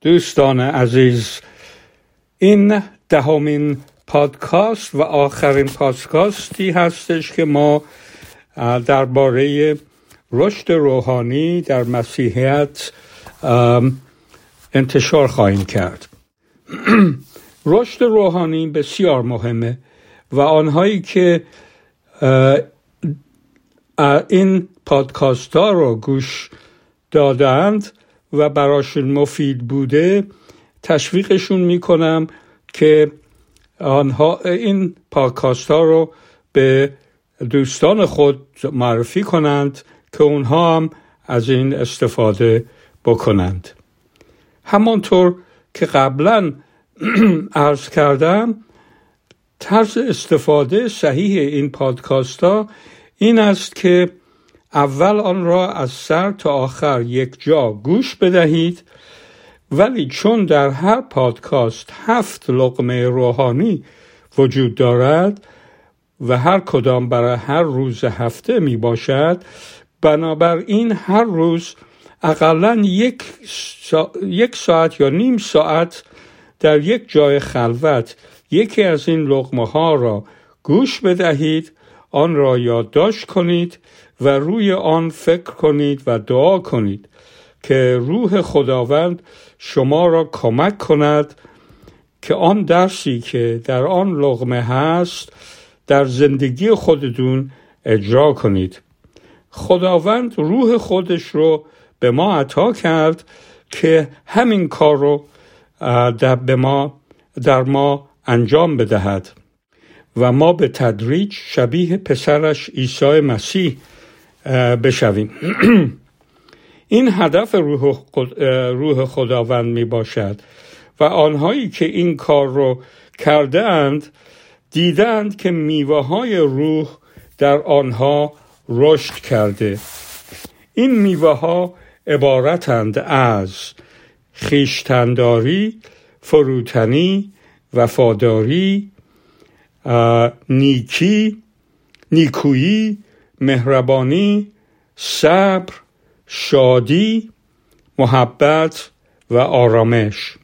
دوستان عزیز این دهمین پادکاست و آخرین پادکاستی هستش که ما درباره رشد روحانی در مسیحیت انتشار خواهیم کرد. رشد روحانی بسیار مهمه و آنهایی که این پادکاست ها رو گوش دادند و براشون مفید بوده تشویقشون می‌کنم که آنها این پادکاست ها رو به دوستان خود معرفی کنند که اونها هم از این استفاده بکنند. همانطور که قبلا عرض کردم طرز استفاده صحیح این پادکاست ها این است که اول آن را از سر تا آخر یک جا گوش بدهید ولی چون در هر پادکاست هفت لقمه روحانی وجود دارد و هر کدام برای هر روز هفته می باشد بنابراین هر روز اقلا یک, یک ساعت یا نیم ساعت در یک جای خلوت یکی از این لقمه ها را گوش بدهید آن را یادداشت کنید و روی آن فکر کنید و دعا کنید که روح خداوند شما را کمک کند که آن درسی که در آن لغمه هست در زندگی خودتون اجرا کنید. خداوند روح خودش رو به ما عطا کرد که همین کار رو در, به ما در ما انجام بدهد. و ما به تدریج شبیه پسرش عیسی مسیح بشویم. این هدف روح, خداوند می باشد و آنهایی که این کار رو کرده اند دیدند که میوه های روح در آنها رشد کرده. این میوه ها عبارتند از خیشتنداری فروتنی وفاداری نیکی نیکویی مهربانی صبر شادی محبت و آرامش.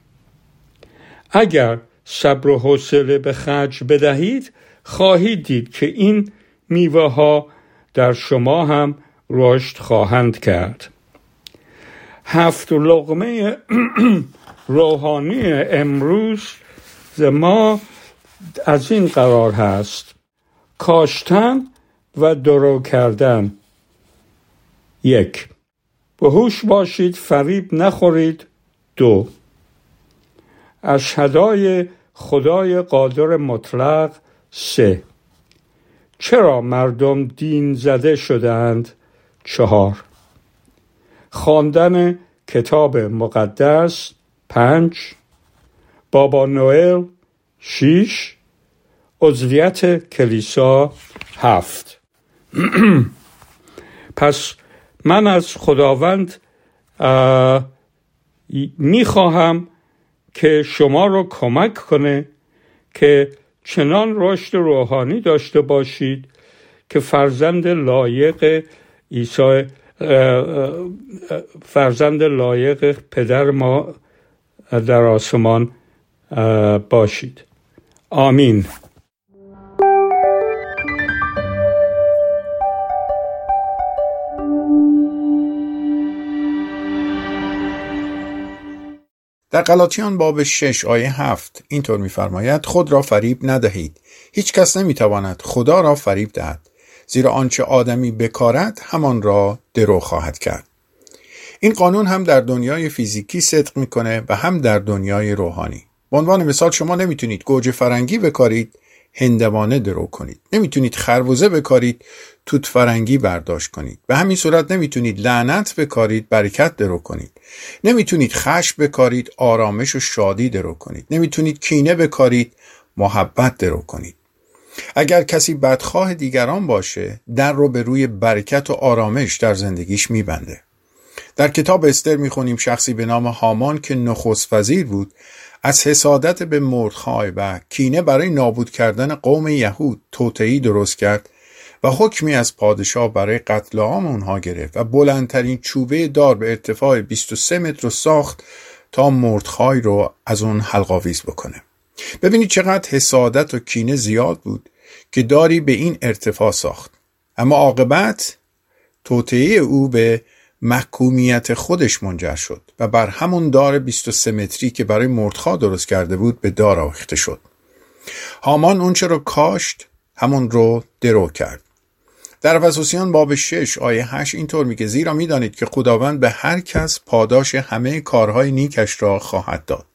اگر صبر و حوصله به خرج بدهید خواهید دید که این میوه ها در شما هم رشد خواهند کرد. هفت لغمه روحانی امروز ما از این قرار هست کاشتن و درو کردن. یک به هوش باشید فریب نخورید. دو اشهدای خدای قادر مطلق. سه چرا مردم دین زده شدند چهار خواندن کتاب مقدس. پنج بابا نوئل شیش عضویت کلیسا هفت. پس من از خداوند می‌خواهم که شما رو کمک کنه که چنان رشد روحانی داشته باشید که فرزند لایق عیسی فرزند لایق پدر ما در آسمان باشید. آمین. در غلاطیان باب شش آیه هفت اینطور میفرماید خود را فریب ندهید. هیچ کس نمی‌تواند خدا را فریب دهد. زیرا آنچه آدمی بکارد همان را درو خواهد کرد. این قانون هم در دنیای فیزیکی صدق می‌کنه و هم در دنیای روحانی. به عنوان مثال شما نمی‌تونید گوجه فرنگی بکارید هندوانه درو کنید. نمی‌تونید خربوزه بکارید توت فرنگی برداشت کنید. به همین صورت نمی‌تونید لعنت بکارید برکت درو کنید. نمی‌تونید خشم بکارید آرامش و شادی درو کنید. نمی‌تونید کینه بکارید محبت درو کنید. اگر کسی بدخواه دیگران باشه در رو به روی برکت و آرامش در زندگیش میبنده. در کتاب استر می‌خونیم شخصی به نام هامان که نخست وزیر بود. از حسادت به مردخای و کینه برای نابود کردن قوم یهود توتعی درست کرد و حکمی از پادشاه برای قتل عام اونها گرفت و بلندترین چوبه دار به ارتفاع 23 متر رو ساخت تا مردخای رو از اون حلقاویز بکنه. ببینید چقدر حسادت و کینه زیاد بود که داری به این ارتفاع ساخت. اما عاقبت توطعه او به محکومیت خودش منجر شد و بر همون دار 23 متری که برای مردخا درست کرده بود به دار آویخته شد. هامان اونچه رو کاشت همون رو درو کرد. در افسوسیان باب 6 آیه 8 اینطور میگه زیرا می‌دانید که خداوند به هر کس پاداش همه کارهای نیکش را خواهد داد.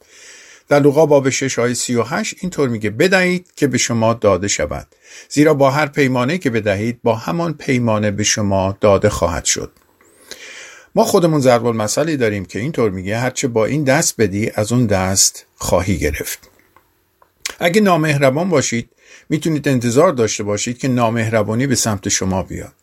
در لوقا باب 6 آیه 38 اینطور میگه بدهید که به شما داده شود. زیرا با هر پیمانه که بدهید با همان پیمانه به شما داده خواهد شد. ما خودمون ضرب المثلی داریم که اینطور میگه هرچه با این دست بدی از اون دست خواهی گرفت. اگه نامهربان باشید می‌تونید انتظار داشته باشید که نامهربانی به سمت شما بیاد.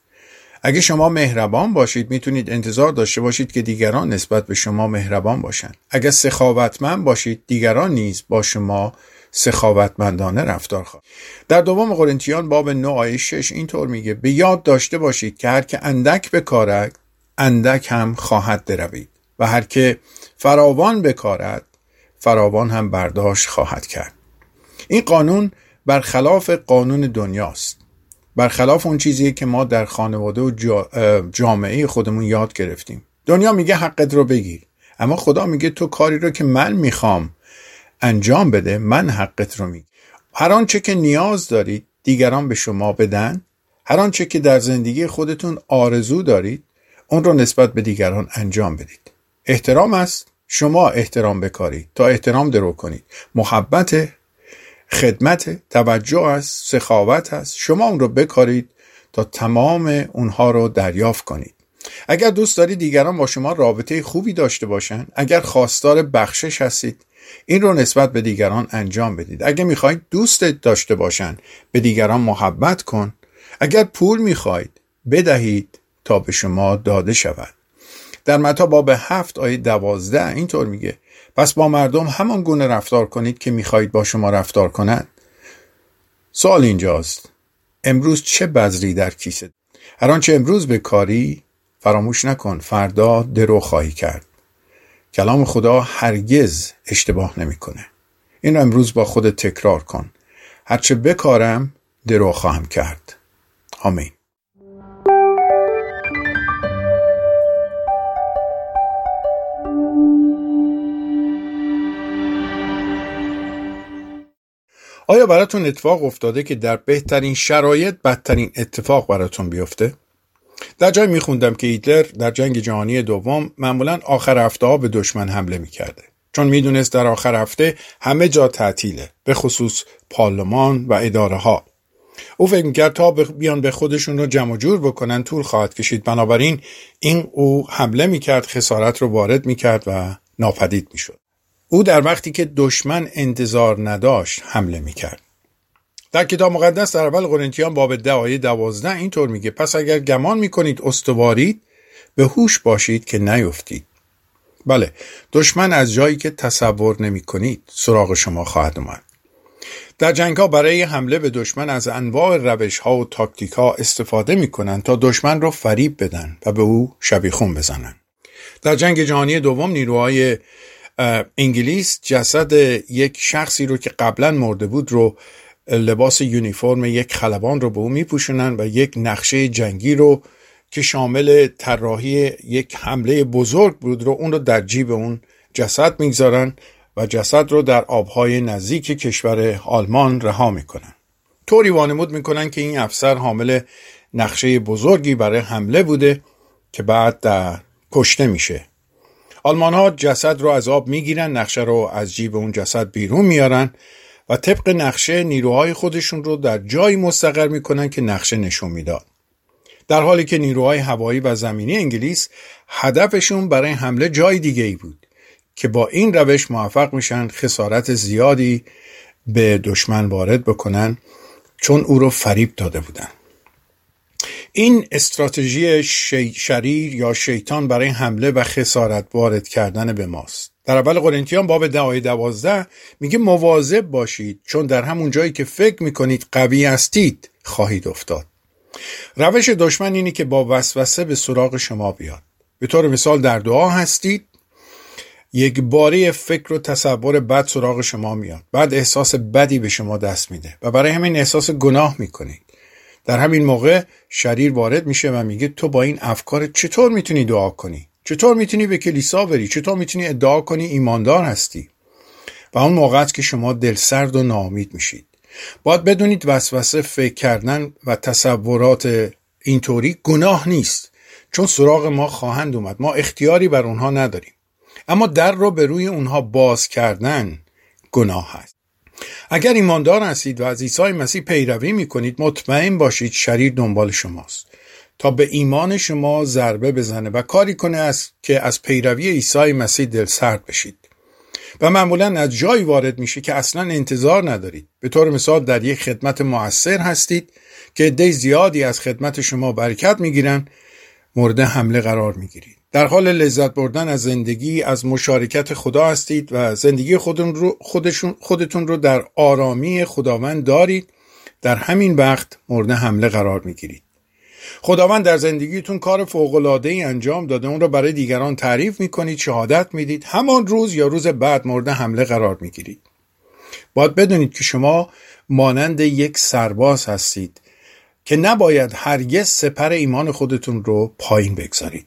اگه شما مهربان باشید می‌تونید انتظار داشته باشید که دیگران نسبت به شما مهربان باشند اگر سخاوتمند باشید دیگران نیز با شما سخاوتمندانه رفتار خواهد. در دوم قرنتیان باب 9 آیه 6 اینطور میگه به یاد داشته باشید که هر که اندک بکارد اندک هم خواهد دروید و هر که فراوان بکارد فراوان هم برداشت خواهد کرد. این قانون برخلاف قانون دنیاست. برخلاف اون چیزی که ما در خانواده و جامعه خودمون یاد گرفتیم. دنیا میگه حقت رو بگیر اما خدا میگه تو کاری رو که من می‌خوام انجام بده من حقت رو میگی هر آنچه که نیاز دارید دیگران به شما بدن. هر آنچه که در زندگی خودتون آرزو دارید اون رو نسبت به دیگران انجام بدید. احترام است. شما احترام بکارید تا احترام درو کنید. محبت خدمت توجه است. سخاوت است. شما اون رو بکارید تا تمام اونها رو دریافت کنید. اگر دوست دارید دیگران با شما رابطه خوبی داشته باشند اگر خواستار بخشش هستید این رو نسبت به دیگران انجام بدید. اگر می‌خواهید دوست داشته باشند به دیگران محبت کن. اگر پول می‌خواهید بدهید. تا به شما داده شود. در متا باب هفت آیه دوازده اینطور میگه پس با مردم همان گونه رفتار کنید که می‌خواهید با شما رفتار کنند. سوال اینجاست امروز چه بذری در کیسه؟ هر آنچه امروز به کاری فراموش نکن فردا درو خواهی کرد. کلام خدا هرگز اشتباه نمی‌کنه. این امروز با خود تکرار کن. هرچه بکارم درو خواهم کرد. آمین. آیا براتون اتفاق افتاده که در بهترین شرایط بدترین اتفاق براتون بیفته؟ در جای میخوندم که هیتلر در جنگ جهانی دوم معمولا آخر هفته ها به دشمن حمله می‌کرده. چون می‌دونست در آخر هفته همه جا تعطیله به خصوص پارلمان و اداره ها. او فکر می‌کرد تا بیان به خودشون رو جمع جور بکنن طول خواهد کشید. بنابراین این او حمله می‌کرد خسارت رو وارد می‌کرد و ناپدید می‌شد. او در وقتی که دشمن انتظار نداشت حمله می‌کرد. در کتاب مقدس در اول قرنتیان باب ده آیه دوازده اینطور میگه پس اگر گمان می‌کنید استوارید به هوش باشید که نیفتید. بله دشمن از جایی که تصور نمی کنید سراغ شما خواهد اومد. در جنگ ها برای حمله به دشمن از انواع روش ها و تاکتیک ها استفاده می کنند تا دشمن را فریب بدن و به او شبیخون بزنن در جنگ جهانی دوم نیروهای انگلیس جسد یک شخصی رو که قبلا مرده بود رو لباس یونیفرم یک خلبان رو به او میپوشونن و یک نقشه جنگی رو که شامل طراحی یک حمله بزرگ بود رو اون رو در جیب اون جسد می‌گذارن و جسد رو در آبهای نزدیک کشور آلمان رها می‌کنن. طوری وانمود می‌کنن که این افسر حامل نقشه بزرگی برای حمله بوده که بعد در کشته میشه. آلمان ها جسد رو از آب می‌گیرن نقشه رو از جیب اون جسد بیرون میارن و طبق نقشه نیروهای خودشون رو در جایی مستقر می‌کنن که نقشه نشون می‌داد. در حالی که نیروهای هوایی و زمینی انگلیس هدفشون برای حمله جای دیگه ای بود که با این روش موفق میشن خسارت زیادی به دشمن وارد بکنن چون او رو فریب داده بودن. این استراتژی شریر یا شیطان برای حمله و خسارت وارد کردن به ماست. در اول قرنتیان باب آیه دوازده میگه مواظب باشید چون در همون جایی که فکر می‌کنید قوی هستید خواهید افتاد. روش دشمن اینه که با وسوسه به سراغ شما بیاد. به طور مثال در دعا هستید یک باری فکر و تصور بد سراغ شما میاد. بعد احساس بدی به شما دست میده و برای همین احساس گناه می‌کنید. در همین موقع شریر وارد میشه و میگه تو با این افکار چطور می‌تونی دعا کنی؟ چطور می‌تونی به کلیسا بری؟ چطور می‌تونی ادعا کنی ایماندار هستی؟ و اون موقع که شما دلسرد و ناامید میشید. باید بدونید وسوسه فکر کردن و تصورات اینطوری گناه نیست. چون سراغ ما خواهند اومد. ما اختیاری بر اونها نداریم. اما در رو به روی اونها باز کردن گناه هست اگر ایماندار هستید و از عیسی مسیح پیروی می‌کنید مطمئن باشید شریر دنبال شماست. تا به ایمان شما ضربه بزنه و کاری کنه از که از پیروی عیسی مسیح دل سرد بشید. و معمولا از جایی وارد میشه که اصلا انتظار ندارید. به طور مثال در یک خدمت موثر هستید که عده زیادی از خدمت شما برکت می‌گیرن مورد حمله قرار می‌گیرید. در حال لذت بردن از زندگی از مشارکت خدا هستید و زندگی خودتون رو, خودشون خودتون رو در آرامی خداوند دارید. در همین وقت مورد حمله قرار می‌گیرید. خداوند در زندگیتون کار فوقالعاده ای انجام داده اون رو برای دیگران تعریف می‌کنید شهادت می‌دید. همان روز یا روز بعد مورد حمله قرار می‌گیرید. باید بدونید که شما مانند یک سرباز هستید که نباید هرگز سپر ایمان خودتون رو پایین بگذارید.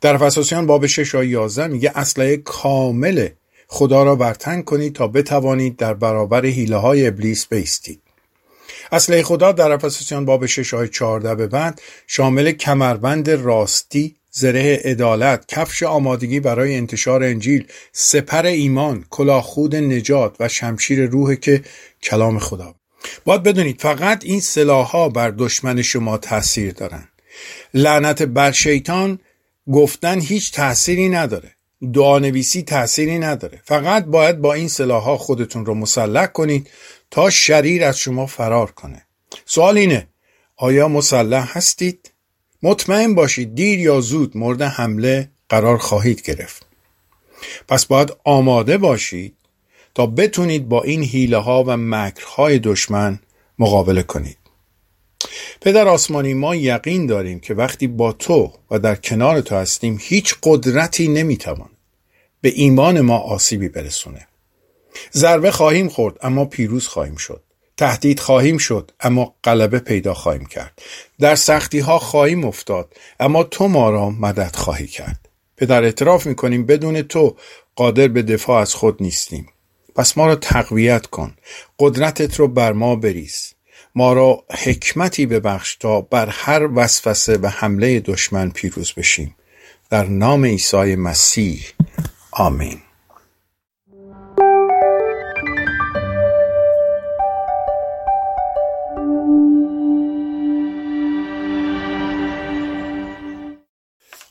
در فساسیان باب 6 آیه 11 میگه اسلحه کامل خدا را برتن کنید تا بتوانید در برابر حیله های ابلیس بیستید. اصله خدا در افسوسیان باب 6 آیه 14 به بعد شامل کمربند راستی زره عدالت کفش آمادگی برای انتشار انجیل سپر ایمان کلاهخود نجات و شمشیر روح که کلام خدا. باید بدونید فقط این سلاحها بر دشمن شما تاثیر دارن. لعنت بر شیطان گفتن هیچ تأثیری نداره. دعانویسی تأثیری نداره. فقط باید با این سلاحها خودتون رو مسلح کنید تا شریر از شما فرار کنه. سوال اینه آیا مسلح هستید؟ مطمئن باشید دیر یا زود مورد حمله قرار خواهید گرفت. پس باید آماده باشید تا بتونید با این حیله ها و مکرهای دشمن مقابله کنید. پدر آسمانی ما یقین داریم که وقتی با تو و در کنار تو هستیم هیچ قدرتی نمی‌توان به ایمان ما آسیبی برسونه. ضربه خواهیم خورد اما پیروز خواهیم شد. تهدید خواهیم شد اما غلبه پیدا خواهیم کرد. در سختی ها خواهیم افتاد اما تو ما را مدد خواهی کرد. پدر اعتراف می‌کنیم بدون تو قادر به دفاع از خود نیستیم. پس ما را تقویت کن. قدرتت رو بر ما بریز. ما را حکمتی ببخش تا بر هر وسوسه و حمله دشمن پیروز بشیم. در نام عیسی مسیح. آمین.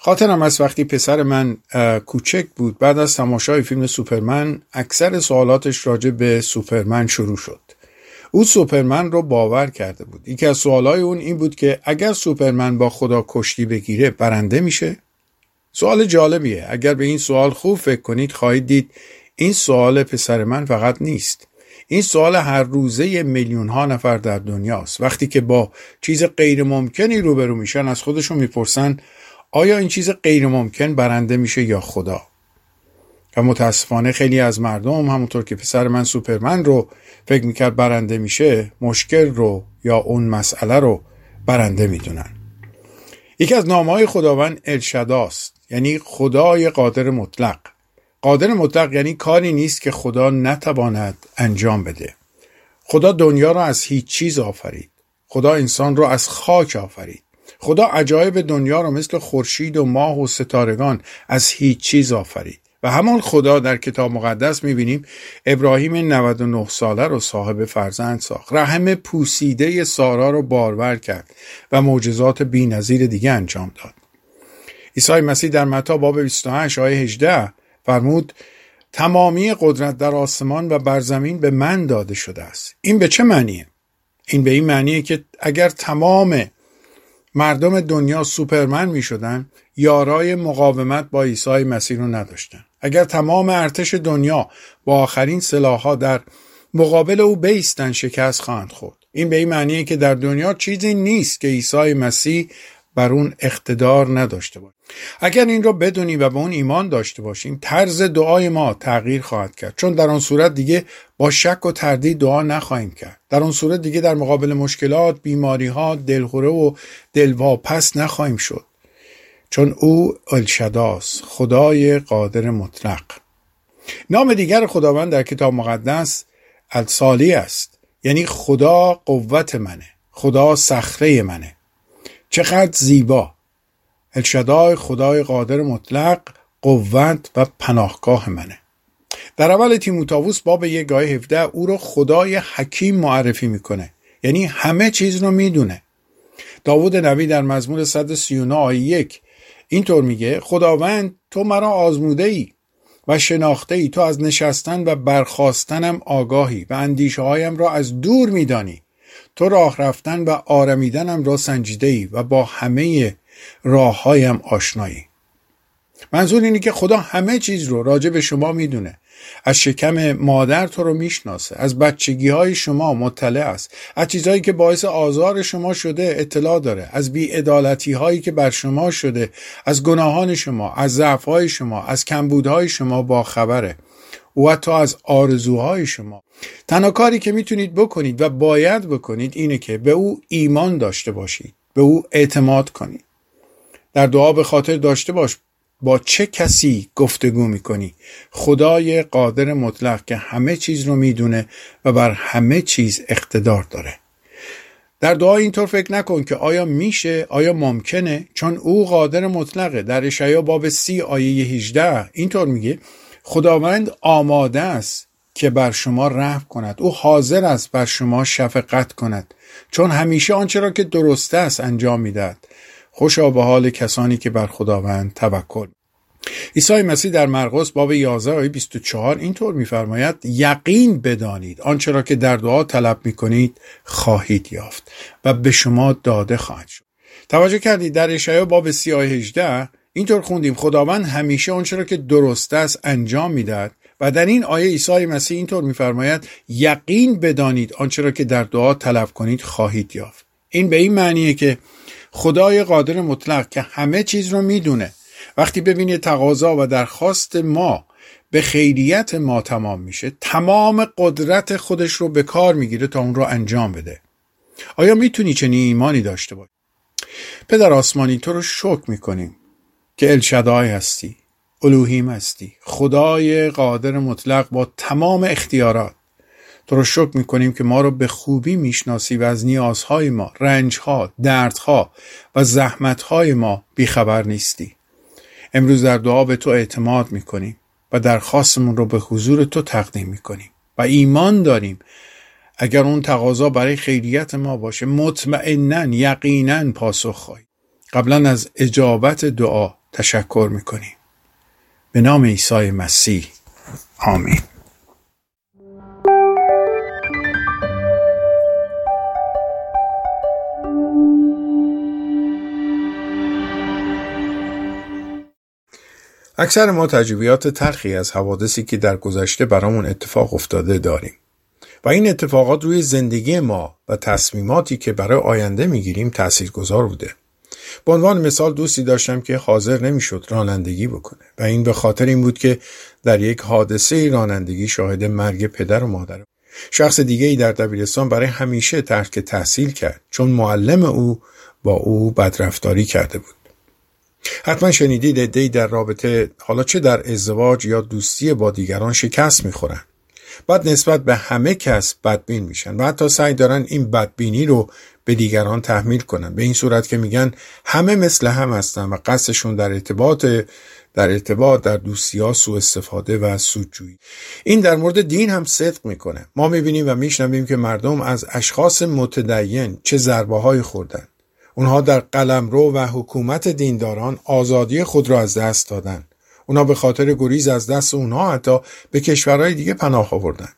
خاطرم از وقتی پسر من کوچک بود بعد از تماشای فیلم سوپرمن اکثر سوالاتش راجع به سوپرمن شروع شد. او سوپرمن رو باور کرده بود. یکی از سوالای اون این بود که اگر سوپرمن با خدا کشتی بگیره برنده میشه؟ سوال جالبیه. اگر به این سوال خوب فکر کنید خواهید دید این سوال پسر من فقط نیست. این سوال هر روزه میلیون ها نفر در دنیاست. وقتی که با چیز غیر ممکنی روبرو میشن از خودشون می‌پرسن آیا این چیز غیر ممکن برنده میشه یا خدا؟ و متاسفانه خیلی از مردم همونطور که پسر من سوپرمن رو فکر می‌کرد برنده میشه مشکل رو یا اون مسئله رو برنده می‌دونن. یکی از نامه های خداوند الشداست یعنی خدای قادر مطلق. قادر مطلق یعنی کاری نیست که خدا نتواند انجام بده. خدا دنیا را از هیچ چیز آفرید. خدا انسان را از خاک آفرید. خدا عجایب دنیا را مثل خورشید و ماه و ستارگان از هیچ چیز آفرید. و همان خدا در کتاب مقدس می‌بینیم ابراهیم 99 ساله رو صاحب فرزند ساخت. رحم پوسیده سارا رو بارور کرد و معجزات بینظیر دیگه انجام داد. عیسی مسیح در متا باب 28 آیه 18 فرمود تمامی قدرت در آسمان و بر زمین به من داده شده است. این به چه معنیه؟ این به این معنیه که اگر تمام مردم دنیا سوپرمن می شدن یارای مقاومت با عیسی مسیح رو نداشتن. اگر تمام ارتش دنیا با آخرین سلاحها در مقابل او بیستن شکست خواهند خورد. این به این معنیه که در دنیا چیزی نیست که عیسی مسیح بر اون اقتدار نداشته باشیم. اگر این را بدونیم و به اون ایمان داشته باشیم طرز دعای ما تغییر خواهد کرد. چون در آن صورت دیگه با شک و تردید دعا نخواهیم کرد. در آن صورت دیگه در مقابل مشکلات بیماری ها دلخوره و دلواپس نخواهیم شد. چون او الشداس خدای قادر مطلق. نام دیگر خداوند در کتاب مقدس السالی است. یعنی خدا قوت منه. خدا صخره منه. چقدر زیبا. الشدای خدای قادر مطلق قوت و پناهگاه منه. در اول تیموتاووس باب یک گاه 17 او رو خدای حکیم معرفی می‌کنه. یعنی همه چیز رو می‌دونه. داوود نبی در مزمور 139 آیه یک اینطور میگه خداوند تو مرا آزموده ای و شناخته ای تو از نشستن و برخواستنم آگاهی و اندیشه هایم را از دور میدانی. تو راه رفتن و آرمیدنم را سنجیده ای و با همه راه هایم آشنایی. منظور اینه که خدا همه چیز رو راجع به شما می‌دونه. از شکم مادر تو رو می‌شناسه از بچگی های شما مطلع است از چیزهایی که باعث آزار شما شده اطلاع داره از بیعدالتی هایی که بر شما شده از گناهان شما از ضعف های شما از کمبودهای شما با خبره و حتی از آرزوهای شما. تنها کاری که می‌تونید بکنید و باید بکنید اینه که به او ایمان داشته باشید به او اعتماد کنید. در دعا به خاطر داشته باش با چه کسی گفتگو می‌کنی؟ خدای قادر مطلق که همه چیز رو می‌دونه و بر همه چیز اقتدار داره. در دعا اینطور فکر نکن که آیا میشه آیا ممکنه؟ چون او قادر مطلقه. در اشعیا باب سی آیه 18 اینطور میگه خداوند آماده است که بر شما رحم کند. او حاضر است بر شما شفقت کند. چون همیشه آنچه را که درست است انجام می‌دهد. خوشا به حال کسانی که بر خداوند توکل. عیسی مسیح در مرقس باب 11 آیه 24 اینطور میفرماید یقین بدانید آنچه را که در دعا طلب می‌کنید خواهید یافت و به شما داده خواهد شد. توجه کردید در اشعیا باب 30 آیه 18 اینطور خوندیم خداوند همیشه آنچه را که درست است انجام می‌دهد. و در این آیه عیسی مسیح اینطور میفرماید یقین بدانید آنچه را که در دعا طلب کنید خواهید یافت. این به این معنیه که خدای قادر مطلق که همه چیز رو می‌دونه. وقتی ببینه تقاضا و درخواست ما به خیریت ما تمام میشه تمام قدرت خودش رو به کار می‌گیره تا اون رو انجام بده. آیا می‌تونی چنین ایمانی داشته باشی؟ پدر آسمانی تو رو شکر می‌کنیم. که الشدای هستی الوهیم هستی. خدای قادر مطلق با تمام اختیارات. تو رو شکر می‌کنیم که ما رو به خوبی می‌شناسی و از نیازهای ما رنجها دردها و زحمتهای ما بیخبر نیستی. امروز در دعا به تو اعتماد می‌کنیم و درخواستمون رو به حضور تو تقدیم می‌کنیم و ایمان داریم. اگر اون تقاضا برای خیریت ما باشه مطمئنا یقینا پاسخ خواهی. قبلا از اجابت دعا تشکر می‌کنیم. به نام عیسی مسیح. آمین. اکثر ما تجربیات تلخی از حوادثی که در گذشته برامون اتفاق افتاده داریم. و این اتفاقات روی زندگی ما و تصمیماتی که برای آینده می‌گیریم تاثیرگذار بوده. به عنوان مثال دوستی داشتم که حاضر نمی‌شد رانندگی بکنه و این به خاطر این بود که در یک حادثه رانندگی شاهد مرگ پدر و مادر. شخص دیگه ای در دبیرستان برای همیشه ترک تحصیل کرد چون معلم او با او بدرفتاری کرده بود. حتما شنیدید عدهای در رابطه حالا چه در ازدواج یا دوستی با دیگران شکست می‌خورن. بعد نسبت به همه کس بدبین میشن و حتی سعی دارن این بدبینی رو به دیگران تحمیل کنن. به این صورت که میگن همه مثل هم هستن و قصدشون در ارتباط در ارتباط در دوستی ها سوء استفاده و سودجویی. این در مورد دین هم صدق می‌کنه. ما می‌بینیم و میشنویم که مردم از اشخاص متدین چه ضربه های خوردن. اونها در قلمرو و حکومت دینداران آزادی خود را از دست دادن. اونها به خاطر گریز از دست اونها حتی به کشورهای دیگه پناه آوردن.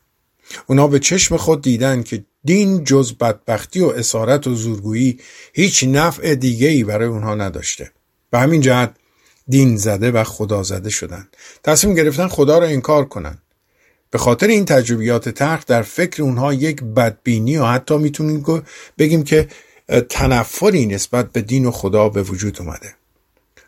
اونا به چشم خود دیدن که دین جز بدبختی و اسارت و زورگویی هیچ نفع دیگه ای برای اونها نداشته. به همین جهت دین زده و خدا زده شدن. تصمیم گرفتن خدا را انکار کنن. به خاطر این تجربیات ترخ در فکر اونها یک بدبینی و حتی می‌تونیم بگیم که تنفری نسبت به دین و خدا به وجود اومده.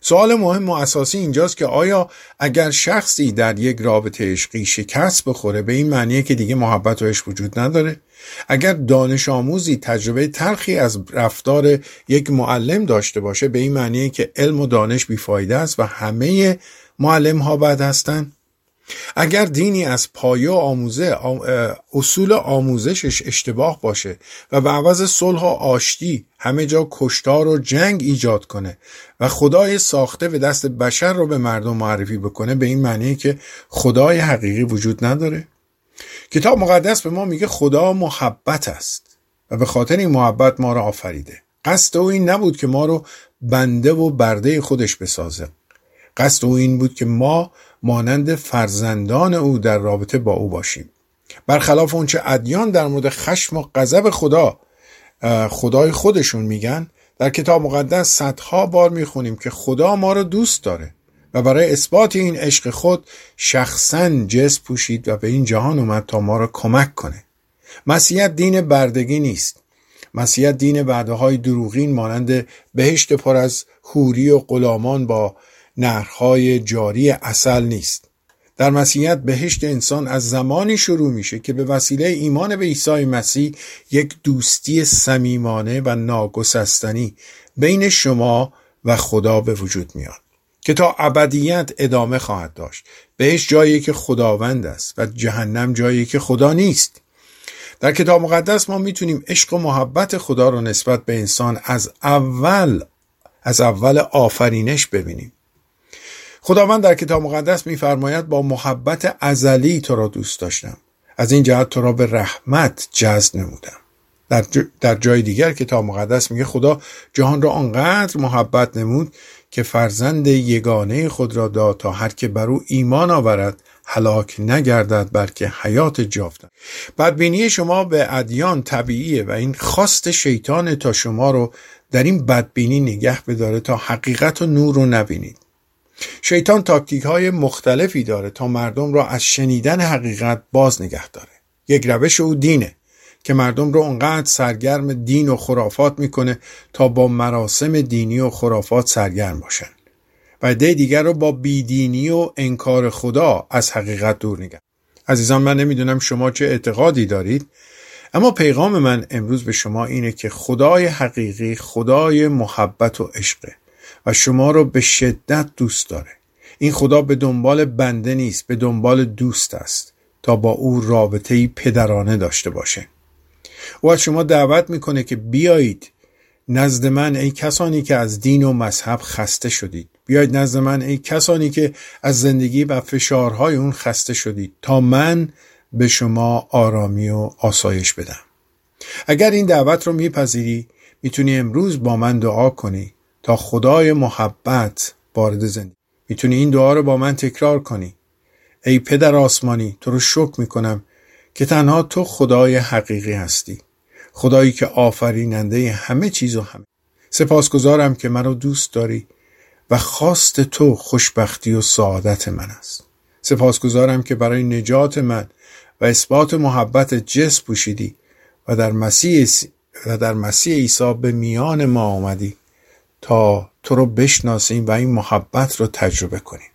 سوال مهم و اساسی اینجاست که آیا اگر شخصی در یک رابطه عشقی شکست بخوره به این معنیه که دیگه محبت و عشق وجود نداره؟ اگر دانش آموزی تجربه تلخی از رفتار یک معلم داشته باشه به این معنیه که علم و دانش بیفایده است و همه معلم ها بد هستند. اگر دینی از پایه آموزه اصول آموزشش اشتباه باشه و به عوض صلح و آشتی همه جا کشتار و جنگ ایجاد کنه و خدای ساخته به دست بشر رو به مردم معرفی بکنه به این معنی که خدای حقیقی وجود نداره. کتاب مقدس به ما میگه خدا محبت است و به خاطر این محبت ما رو آفریده. قصد او این نبود که ما رو بنده و برده خودش بسازه. قصد او این بود که ما مانند فرزندان او در رابطه با او باشیم. برخلاف اونچه ادیان در مورد خشم و غضب خدا خدای خودشون میگن در کتاب مقدس صدها بار می‌خونیم که خدا ما رو دوست داره. و برای اثبات این عشق خود شخصا جس پوشید و به این جهان اومد تا ما را کمک کنه. مسیحیت دین بردگی نیست. مسیحیت دین وعده های دروغین مانند بهشت پر از حوری و غلامان با نهرهای جاری اصل نیست. در مسیحیت بهشت انسان از زمانی شروع میشه که به وسیله ایمان به عیسی مسیح یک دوستی صمیمانه و ناگسستنی بین شما و خدا به وجود میاد. که تا ابدیت ادامه خواهد داشت. بهش جایی که خداوند است و جهنم جایی که خدا نیست. در کتاب مقدس ما می‌تونیم عشق و محبت خدا رو نسبت به انسان از اول از اول آفرینش ببینیم. خداوند در کتاب مقدس میفرماید با محبت ازلی تو را دوست داشتم. از این جهت تو را به رحمت جذب نمودم. در, در جای دیگر کتاب مقدس میگه خدا جهان را آنقدر محبت نمود که فرزند یگانه خود را داد تا هر که بر او ایمان آورد هلاک نگردد بلکه حیات جافتن بدبینی شما به ادیان طبیعیه و این خواست شیطان تا شما رو در این بدبینی نگه بداره تا حقیقت و نور رو نبینید. شیطان تاکتیک های مختلفی داره تا مردم را از شنیدن حقیقت باز نگه داره. یک روش او دینه. که مردم رو انقدر سرگرم دین و خرافات می‌کنه تا با مراسم دینی و خرافات سرگرم باشن. و عده دیگر رو با بیدینی و انکار خدا از حقیقت دور نگه. عزیزان من نمی‌دونم شما چه اعتقادی دارید اما پیغام من امروز به شما اینه که خدای حقیقی خدای محبت و عشقه و شما رو به شدت دوست داره. این خدا به دنبال بنده نیست به دنبال دوست است تا با او رابطه پدرانه داشته باشه. او از شما دعوت می‌کنه که بیایید نزد من ای کسانی که از دین و مذهب خسته شدید. بیایید نزد من ای کسانی که از زندگی و فشارهای اون خسته شدید تا من به شما آرامی و آسایش بدم. اگر این دعوت رو میپذیری می‌تونی امروز با من دعا کنی تا خدای محبت وارد زندگی. می‌تونی این دعا رو با من تکرار کنی. ای پدر آسمانی تو رو شکر می‌کنم که تنها تو خدای حقیقی هستی. خدایی که آفریننده همه چیز و همه. سپاسگزارم که مرا دوست داری و خواست تو خوشبختی و سعادت من است. سپاسگزارم که برای نجات من و اثبات محبت جس پوشیدی و در مسیح و در مسیح عیسی به میان ما آمدی تا تو رو بشناسیم و این محبت رو تجربه کنیم.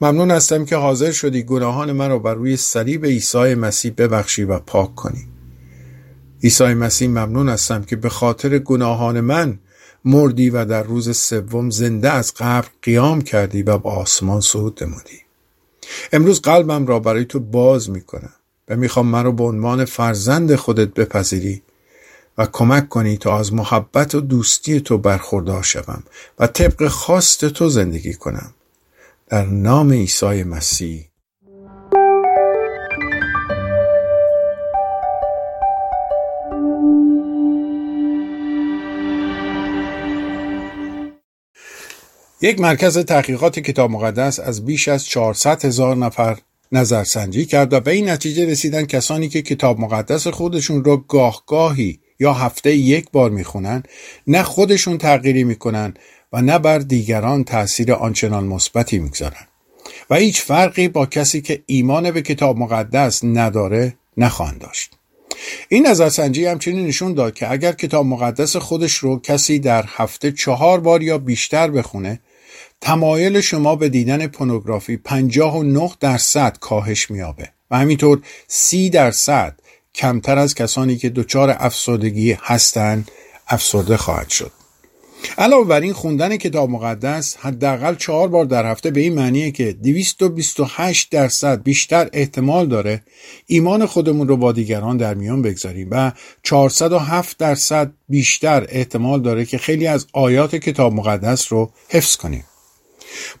ممنون هستم که حاضر شدی گناهان من رو بر روی صلیب عیسی مسیح ببخشی و پاک کنی. عیسی مسیح ممنون هستم که به خاطر گناهان من مردی و در روز سوم زنده از قبر قیام کردی و به آسمان صعود نمودی امروز قلبم را برای تو باز می‌کنم و می‌خوام من رو به عنوان فرزند خودت بپذیری و کمک کنی تا از محبت و دوستی تو برخوردار شوم و طبق خواست تو زندگی کنم. در نام عیسی مسیح. یک مرکز تحقیقات کتاب مقدس از بیش از 400 هزار نفر نظرسنجی کرد و به این نتیجه رسیدن کسانی که کتاب مقدس خودشون را گاه گاهی یا هفته یک بار می‌خونن نه خودشون تغییری می‌کنن و نه بر دیگران تاثیر آنچنان مثبتی می‌گذارن و هیچ فرقی با کسی که ایمان به کتاب مقدس نداره نخواهند داشت. این نظرسنجی همچنین نشون داد که اگر کتاب مقدس خودش رو کسی در هفته چهار بار یا بیشتر بخونه تمایل شما به دیدن پونوگرافی 59 درصد کاهش میابه و همینطور 30 درصد کمتر از کسانی که دچار افسردگی هستند افسرده خواهد شد. علاوه بر این خوندن کتاب مقدس حداقل چهار بار در هفته به این معنیه که 228 درصد بیشتر احتمال داره ایمان خودمون رو با دیگران در میان بگذاریم و 407 درصد بیشتر احتمال داره که خیلی از آیات کتاب مقدس رو حفظ کنیم.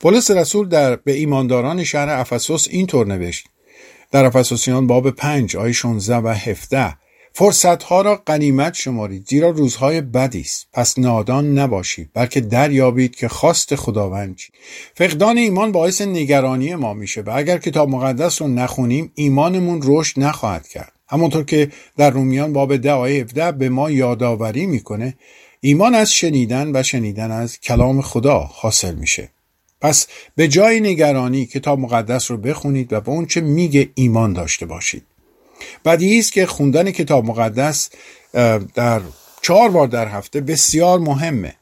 پولس رسول در به ایمانداران شهر افسوس اینطور نوشت. در افسوسیان باب 5 آیه 16 و 17 فرصتها را قنیمت شمارید زیرا روزهای بدی است. پس نادان نباشید بلکه دریابید که خواست خداوند چی. فقدان ایمان باعث نگرانی ما میشه و اگر کتاب مقدس رو نخونیم ایمانمون رشد نخواهد کرد. همونطور که در رومیان باب ده آیه 17 به ما یادآوری می‌کنه ایمان از شنیدن و شنیدن از کلام خدا حاصل میشه. پس به جای نگرانی کتاب مقدس رو بخونید و به اون چه میگه ایمان داشته باشید. بدیهی است که خوندن کتاب مقدس در چهار بار در هفته بسیار مهمه.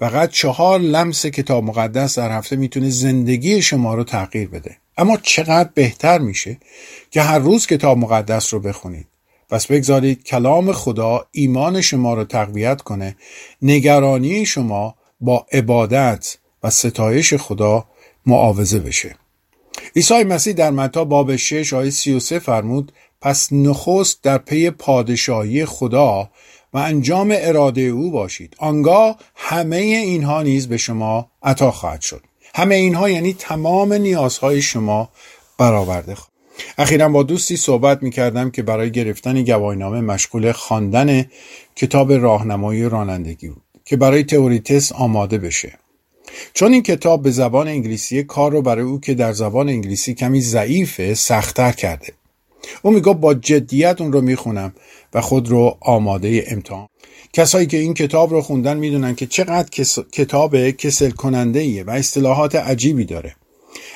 فقط چهار لمس کتاب مقدس در هفته می‌تونه زندگی شما رو تغییر بده. اما چقدر بهتر میشه که هر روز کتاب مقدس رو بخونید. پس بگذارید کلام خدا ایمان شما رو تقویت کنه نگرانی شما با عبادت و ستایش خدا معاوضه بشه. عیسی مسیح در متا باب 6 آیه 33 فرمود پس نخست در پی پادشاهی خدا و انجام اراده او باشید. آنگاه همه اینها نیز به شما عطا خواهد شد. همه اینها یعنی تمام نیازهای شما برآورده خواهد اخیرا با دوستی صحبت می کردم که برای گرفتن گواهینامه مشغول خواندن کتاب راهنمایی رانندگی بود که برای تئوری تست آماده بشه. چون این کتاب به زبان انگلیسی کار رو برای او که در زبان انگلیسی کمی ضعیفه سختتر کرده. او میگه با جدیت اون رو می‌خونم و خود رو آماده امتحان. کسایی که این کتاب رو خوندن می‌دونن که چقدر کتاب کسل کننده ایه و اصطلاحات عجیبی داره.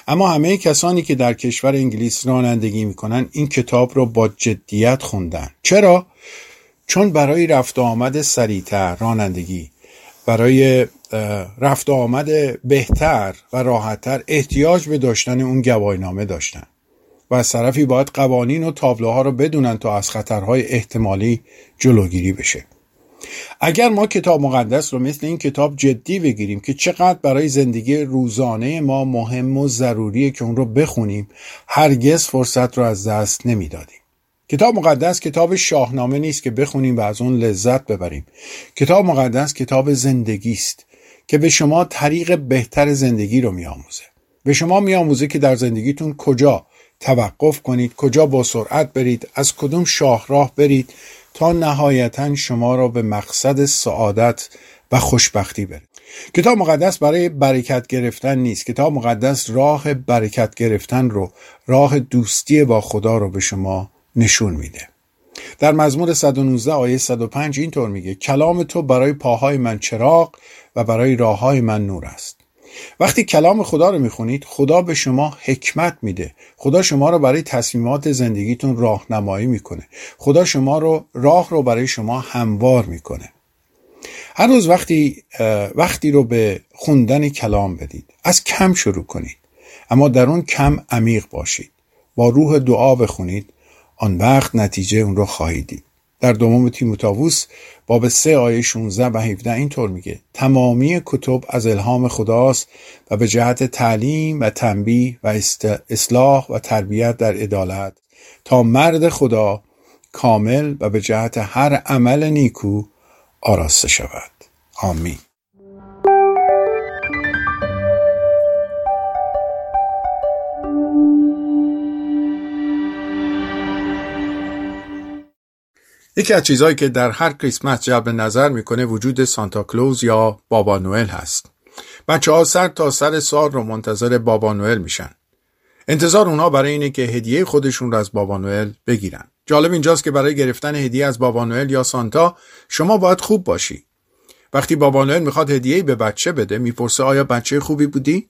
اما همه کسانی که در کشور انگلیس رانندگی می‌کنن این کتاب رو با جدیت خوندن. چرا؟ چون برای رفت آمد سریعتر رانندگی برای رفت آمد بهتر و راحتتر احتیاج به داشتن اون گواهینامه داشتن. و از طرفی باید قوانین و تابلوها رو بدونن تا از خطرهای احتمالی جلوگیری بشه. اگر ما کتاب مقدس رو مثل این کتاب جدی بگیریم که چقدر برای زندگی روزانه ما مهم و ضروریه که اون رو بخونیم هرگز فرصت رو از دست نمی‌دادیم. کتاب مقدس کتاب شاهنامه نیست که بخونیم و از اون لذت ببریم. کتاب مقدس کتاب زندگی است که به شما طریق بهتر زندگی رو میآموزه. به شما میآموزه که در زندگیتون کجا توقف کنید. کجا با سرعت برید. از کدوم شاهراه برید. تا نهایتا شما را به مقصد سعادت و خوشبختی برید کتاب مقدس برای برکت گرفتن نیست. کتاب مقدس راه برکت گرفتن رو راه دوستی با خدا رو به شما نشون میده. در مزمور 119 آیه 105 اینطور میگه کلام تو برای پاهای من چراغ و برای راه های من نور است. وقتی کلام خدا رو می‌خونید خدا به شما حکمت میده. خدا شما رو برای تصمیمات زندگیتون راهنمایی می‌کنه. خدا شما رو راه رو برای شما هموار می‌کنه. هر روز وقتی وقتی رو به خوندن کلام بدید از کم شروع کنید. اما در اون کم عمیق باشید. با روح دعا بخونید آن وقت نتیجه اون رو خواهید دید. در دوم تیموتائوس باب سه آیه 16 و 17 اینطور میگه. تمامی کتب از الهام خداست و به جهت تعلیم و تنبیه و اصلاح و تربیت در عدالت. تا مرد خدا کامل و به جهت هر عمل نیکو آراسته شود. آمین. یکی از چیزهایی که در هر کریسمس جلب نظر می‌کنه وجود سانتا کلوز یا بابا نوئل هست. بچه ها سر تا سر سال رو منتظر بابا نوئل میشن. انتظار اونها برای اینه که هدیه خودشون رو از بابا نوئل بگیرن. جالب اینجاست که برای گرفتن هدیه از بابا نوئل یا سانتا شما باید خوب باشی. وقتی بابا نوئل می‌خواد هدیه به بچه بده می‌پرسه آیا بچه خوبی بودی؟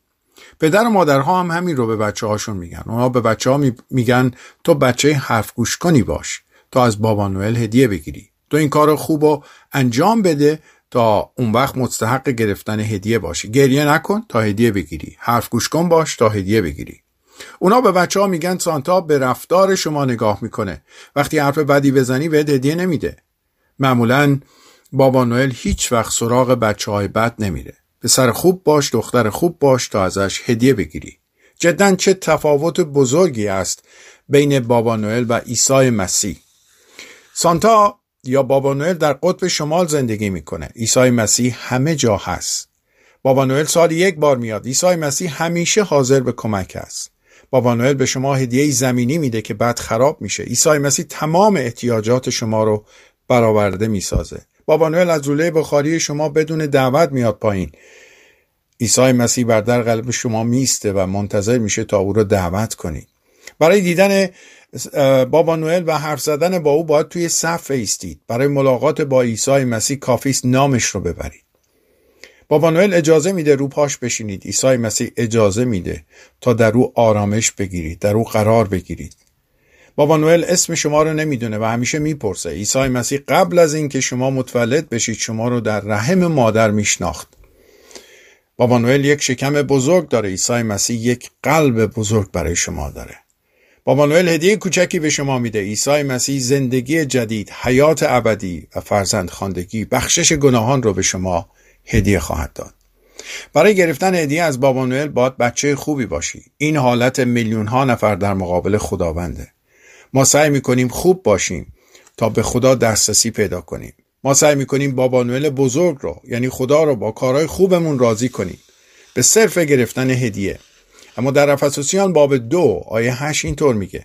پدر و مادرها هم همین رو به بچه هاشون میگن. اونها به بچه ها میگن تو بچه حرف گوش کنی باش. تا از بابا نوئل هدیه بگیری. تو این کار خوب رو انجام بده تا اون وقت مستحق گرفتن هدیه باشی. گریه نکن تا هدیه بگیری. حرف گوش کن باش تا هدیه بگیری. اونا به بچه ها میگن سانتا به رفتار شما نگاه می‌کنه. وقتی حرف بدی بزنی بهت هدیه نمیده. معمولا بابا نوئل هیچ وقت سراغ بچه های بد نمیره. پسر خوب باش دختر خوب باش تا ازش هدیه بگیری. جدا چه تفاوت بزرگی است بین بابا نوئل و عیسی مسیح. سانتا یا بابا نوئل در قطب شمال زندگی می‌کنه. عیسی مسیح همه جا هست. بابا نوئل سال یک بار میاد. عیسی مسیح همیشه حاضر به کمک است. بابا نوئل به شما هدیه زمینی میده که بعد خراب میشه. عیسی مسیح تمام احتیاجات شما رو برآورده می‌سازه. بابا نوئل از لوله بخاری شما بدون دعوت میاد پایین. عیسی مسیح بر در قلب شما میسته و منتظر میشه تا او رو دعوت کنید برای دیدن بابا نوئل و حرف زدن با او باید توی صف ایستید. برای ملاقات با عیسی مسیح کافی است نامش رو ببرید. بابا نوئل اجازه میده رو پاش بشینید. عیسی مسیح اجازه میده تا در او آرامش بگیرید در او قرار بگیرید. بابا نوئل اسم شما رو نمی‌دونه و همیشه می‌پرسه. عیسی مسیح قبل از اینکه شما متولد بشید شما رو در رحم مادر میشناخت. بابا نوئل یک شکم بزرگ داره. عیسی مسیح یک قلب بزرگ برای شما داره. بابا نوئل هدیه کوچکی به شما میده. عیسی مسیح زندگی جدید حیات ابدی و فرزند خاندگی بخشش گناهان رو به شما هدیه خواهد داد. برای گرفتن هدیه از بابا نوئل باید بچه خوبی باشی. این حالت میلیون ها نفر در مقابل خداونده. ما سعی می‌کنیم خوب باشیم تا به خدا دسترسی پیدا کنیم. ما سعی می‌کنیم بابا نوئل بزرگ رو یعنی خدا رو با کارهای خوبمون راضی کنیم. به صرف گرفتن هدیه اما در افسوسیان باب دو آیه هشت اینطور میگه.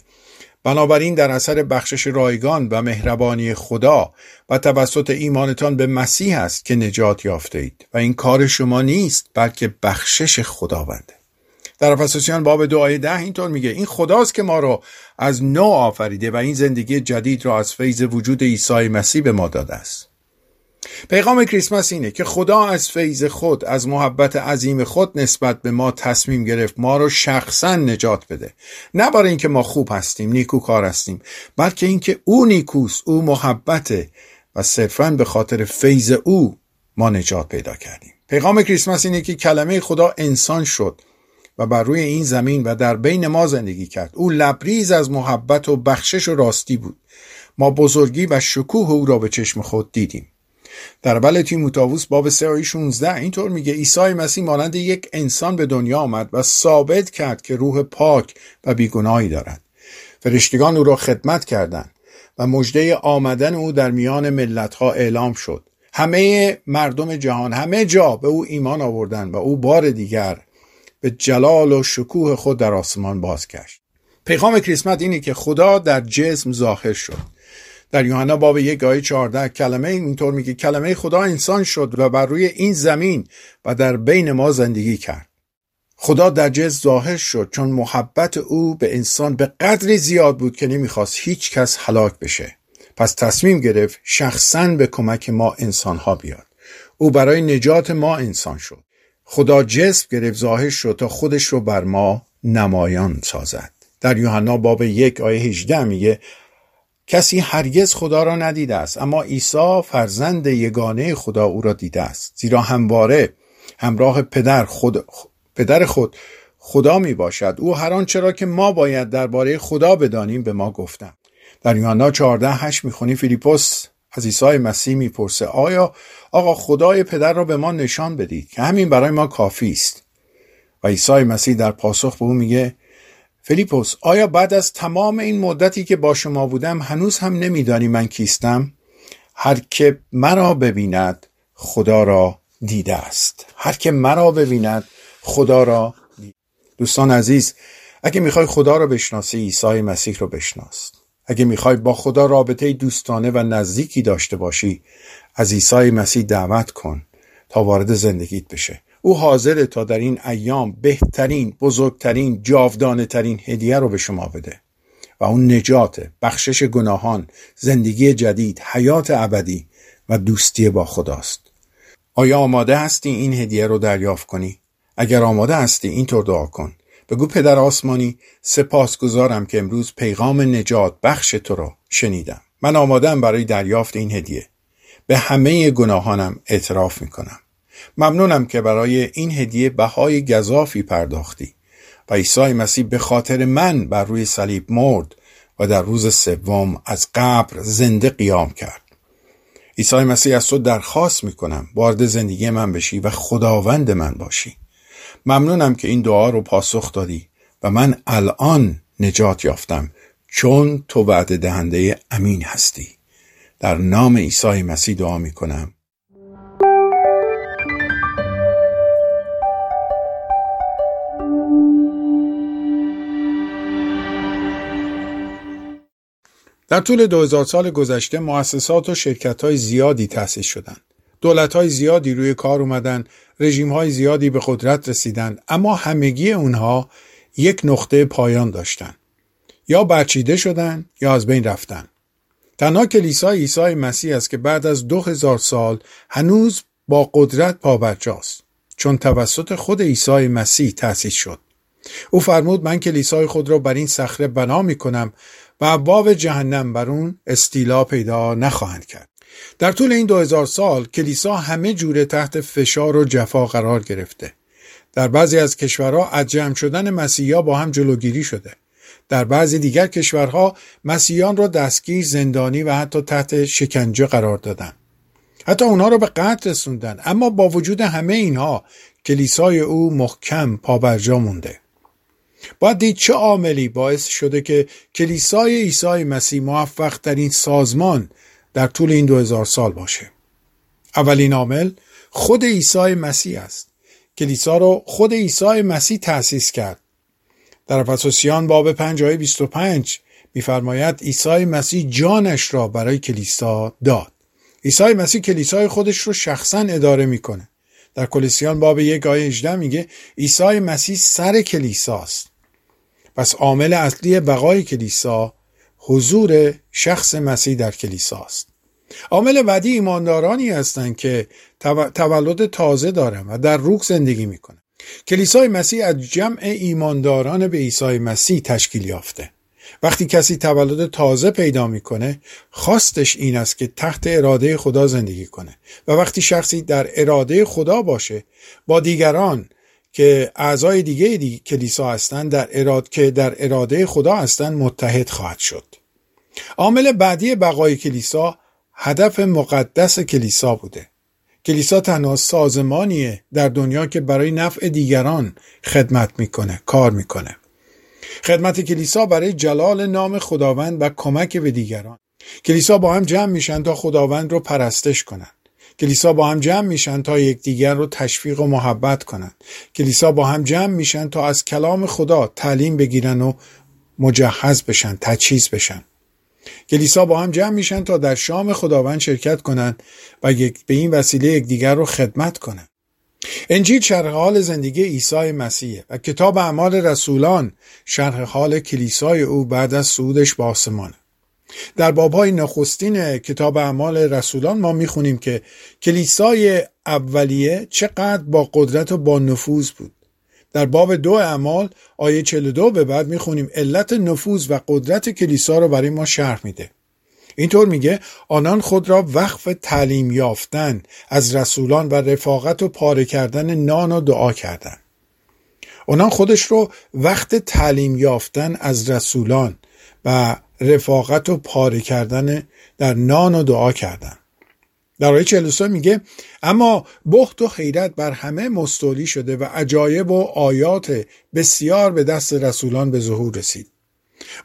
بنابراین در اثر بخشش رایگان و مهربانی خدا و توسط ایمانتان به مسیح است که نجات یافته اید و این کار شما نیست بلکه بخشش خداونده در افسوسیان باب دو آیه ده اینطور میگه این خداست که ما رو از نو آفریده و این زندگی جدید را از فیض وجود عیسی مسیح به ما داده است. پیغام کریسمس اینه که خدا از فیض خود از محبت عظیم خود نسبت به ما تصمیم گرفت ما رو شخصا نجات بده. نه برای اینکه ما خوب هستیم نیکوکار هستیم بلکه اینکه او نیکوست او محبته و صرفا به خاطر فیض او ما نجات پیدا کردیم. پیغام کریسمس اینه که کلمه خدا انسان شد و بر روی این زمین و در بین ما زندگی کرد. او لبریز از محبت و بخشش و راستی بود. ما بزرگی و شکوه او را به چشم خود دیدیم. در اول تیموتائوس باب 3 آیه 16 اینطور میگه عیسی مسیح مانند یک انسان به دنیا آمد و ثابت کرد که روح پاک و بیگناهی دارد. فرشتگان او را خدمت کردند و مژده آمدن او در میان ملتها اعلام شد. همه مردم جهان همه جا به او ایمان آوردند و او بار دیگر به جلال و شکوه خود در آسمان بازگشت. پیغام کریسمت اینه که خدا در جسم ظاهر شد. در یوحنا باب یک آیه 14 کلمه اینطور میگه کلمه خدا انسان شد و بر روی این زمین و در بین ما زندگی کرد. خدا در جز ظاهر شد چون محبت او به انسان به قدری زیاد بود که نمی‌خواست هیچ کس هلاک بشه. پس تصمیم گرفت شخصا به کمک ما انسان ها بیاد. او برای نجات ما انسان شد. خدا جسم گرفت ظاهر شد تا خودش رو بر ما نمایان سازد. در یوحنا باب یک آیه 18 میگه کسی هرگز خدا را ندیده است اما عیسی فرزند یگانه خدا او را دیده است. زیرا همواره همراه پدر خود پدر خود خدا می باشد. او هر آنچه را که ما باید درباره خدا بدانیم به ما گفتم در یوحنا 14 8 می‌خونی فیلیپوس از عیسی مسیح می‌پرسه آیا آقا خدای پدر را به ما نشان بدید که همین برای ما کافی است؟ و عیسی مسیح در پاسخ به او میگه فلیپوس آیا بعد از تمام این مدتی که با شما بودم هنوز هم نمیدانی من کیستم؟ هر که مرا ببیند خدا را دیده است. هر که مرا ببیند خدا را دیده. دوستان عزیز اگه می‌خوای خدا را بشناسی عیسی مسیح رو بشناس. اگه می‌خوای با خدا رابطه دوستانه و نزدیکی داشته باشی از عیسی مسیح دعوت کن تا وارد زندگیت بشه. او حاضره تا در این ایام بهترین بزرگترین جاودانه ترین هدیه رو به شما بده. و اون نجات بخشش گناهان زندگی جدید حیات ابدی و دوستی با خداست. آیا آماده هستی این هدیه رو دریافت کنی؟ اگر آماده هستی اینطور دعا کن. بگو پدر آسمانی سپاسگزارم که امروز پیغام نجات بخش تو را شنیدم. من آمادم برای دریافت این هدیه. به همه گناهانم اعتراف می کنم ممنونم که برای این هدیه بهای گذافی پرداختی و عیسی مسیح به خاطر من بر روی صلیب مرد و در روز سوم از قبر زنده قیام کرد. عیسی مسیح از تو درخواست می کنم وارد زندگی من بشی و خداوند من باشی. ممنونم که این دعا رو پاسخ دادی و من الان نجات یافتم چون تو وعده دهنده امین هستی. در نام عیسی مسیح دعا می در طول 2000 سال گذشته مؤسسات و شرکت های زیادی تأسیس شدند. دولت های زیادی روی کار اومدن، رژیم های زیادی به قدرت رسیدن، اما همگی اونها یک نقطه پایان داشتن. یا برچیده شدن یا از بین رفتن. تنها کلیسای عیسی مسیح است که بعد از دو هزار سال هنوز با قدرت پابرجاست چون توسط خود عیسی مسیح تأسیس شد. او فرمود من کلیسای خود را بر این صخره بنا می کنم و ابواب جهنم بر اون استیلا پیدا نخواهند کرد. در طول این دو هزار سال کلیسا همه جوره تحت فشار و جفا قرار گرفته. در بعضی از کشورها از جمع شدن مسیحا با هم جلوگیری شده. در بعضی دیگر کشورها مسیحیان را دستگیر زندانی و حتی تحت شکنجه قرار دادند حتی اونها را به قتل رسوندن اما با وجود همه اینها کلیسای او محکم پابرجا مونده باید دید چه عاملی باعث شده که کلیسای عیسی مسیح موفق در این سازمان در طول این دو هزار سال باشه. اولین عامل خود عیسی مسیح است. کلیسا رو خود عیسی مسیح تأسیس کرد. در افسوسیان باب 5 آیه 25 میفرماید عیسی مسیح جانش را برای کلیسا داد. عیسی مسیح کلیسای خودش رو شخصا اداره می‌کنه. در کلیسیان باب یک آیه 18 میگه عیسی مسیح سر کلیساست پس عامل اصلی بقای کلیسا حضور شخص مسیح در کلیساست عامل بعدی ایماندارانی هستند که تولد تازه دارن و در روح زندگی می‌کنن. کلیسای مسیح از جمع ایمانداران به عیسی مسیح تشکیل یافته. وقتی کسی تولد تازه پیدا می‌کنه خواستش این است که تحت اراده خدا زندگی کنه. و وقتی شخصی در اراده خدا باشه با دیگران که اعضای دیگه دی کلیسا هستند در اراد که در اراده خدا هستند متحد خواهد شد. عامل بعدی بقای کلیسا هدف مقدس کلیسا بوده. کلیسا تنها سازمانیه در دنیا که برای نفع دیگران خدمت می‌کنه کار می‌کنه. خدمت کلیسا برای جلال نام خداوند و کمک به دیگران. کلیسا با هم جمع میشن تا خداوند رو پرستش کنند کلیسا با هم جمع میشن تا یکدیگر رو تشویق و محبت کنند کلیسا با هم جمع میشن تا از کلام خدا تعلیم بگیرن و مجهز بشن تجهیز بشن. کلیسا با هم جمع میشن تا در شام خداوند شرکت کنند و به این وسیله یکدیگر رو خدمت کنند انجیل شرح حال زندگی عیسی مسیح و کتاب اعمال رسولان شرح حال کلیسای او بعد از صعودش به آسمانه در بابهای نخستین کتاب اعمال رسولان ما می‌خونیم که کلیسای اولیه چقدر با قدرت و با نفوذ بود. در باب دو اعمال آیه 42 به بعد می‌خونیم علت نفوذ و قدرت کلیسا رو برای ما شرح میده. اینطور میگه آنان خود را وقف تعلیم یافتن از رسولان و رفاقت و پاره کردن نان و دعا کردن آنان خودش رو وقت تعلیم یافتن از رسولان و رفاقت و پاره کردن در نان و دعا کردن در آیه 43 میگه اما بخت و خیرت بر همه مستولی شده و عجایب و آیات بسیار به دست رسولان به ظهور رسید.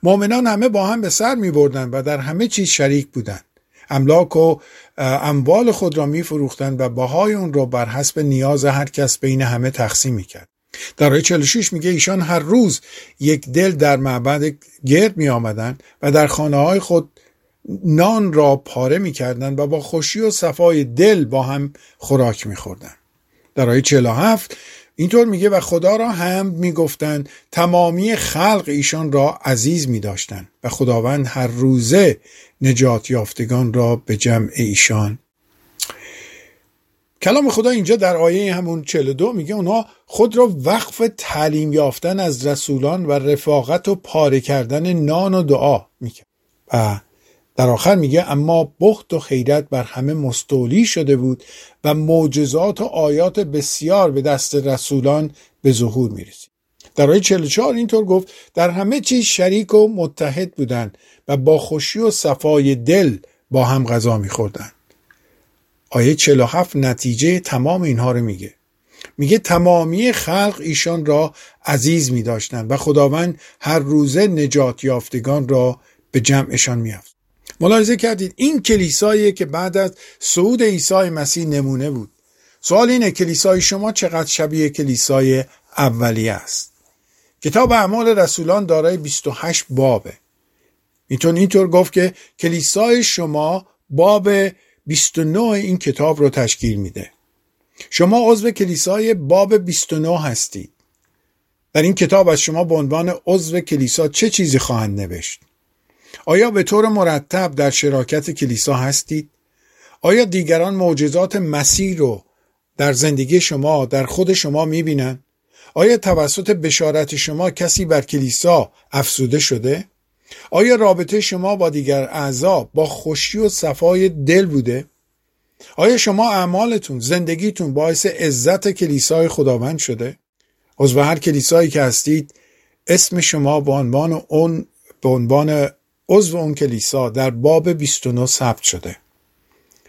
مؤمنان همه با هم به سر می بردن و در همه چیز شریک بودند املاک و اموال خود را می فروختند و بهای اون را بر حسب نیاز هر کس بین همه تقسیم می کرد در آیه 46 میگه ایشان هر روز یک دل در معبد گرد می آمدن و در خانه های خود نان را پاره می کردن و با خوشی و صفای دل با هم خوراک می خوردن. در آیه 47 اینطور میگه و خدا را هم می‌گفتند تمامی خلق ایشان را عزیز می داشتن و خداوند هر روزه نجات یافتگان را به جمع ایشان. کلام خدا اینجا در آیه همون 42 میگه اونها خود را وقف تعلیم یافتن از رسولان و رفاقت و پاره کردن نان و دعا می‌کرد. و در آخر میگه اما بخت و خیرت بر همه مستولی شده بود و معجزات و آیات بسیار به دست رسولان به ظهور می‌رسید. در آیه 44 اینطور گفت در همه چیز شریک و متحد بودند و با خوشی و صفای دل با هم غذا میخوردند. آیه 47 نتیجه تمام اینها رو میگه. میگه تمامی خلق ایشان را عزیز می و خداوند هر روزه نجات یافتگان را به جمعشان میافت ملاحظه کردید این کلیسایی که بعد از صعود عیسی مسیح نمونه بود. سوال اینه کلیسای شما چقدر شبیه کلیسای اولیه است؟ کتاب اعمال رسولان دارای 28 بابه. میتون اینطور گفت که کلیسای شما باب 29 این کتاب رو تشکیل میده. شما عضو کلیسای باب 29 هستید. در این کتاب از شما به عنوان عضو کلیسا چه چیزی خواهند نوشت؟ آیا به طور مرتب در شراکت کلیسا هستید؟ آیا دیگران معجزات مسیح رو در زندگی شما در خود شما می‌بینند آیا توسط بشارت شما کسی بر کلیسا افسوده شده؟ آیا رابطه شما با دیگر اعضا با خوشی و صفای دل بوده؟ آیا شما اعمالتون زندگیتون باعث عزت کلیسای خداوند شده؟ عضو هر کلیسایی که هستید اسم شما به عنوان اون به عنوان عضو اون کلیسا در باب 29 ثبت شده.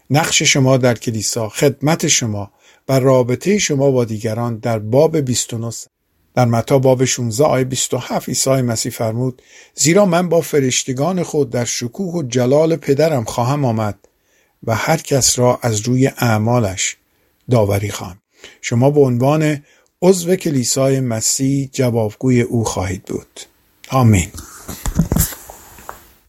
نقش شما در کلیسا خدمت شما و رابطه شما با دیگران در باب 29 در متا باب 16 آیه 27 عیسی مسیح فرمود زیرا من با فرشتگان خود در شکوه و جلال پدرم خواهم آمد و هر کس را از روی اعمالش داوری خواهم. شما به عنوان عضو کلیسای مسیح جوابگوی او خواهید بود. آمین.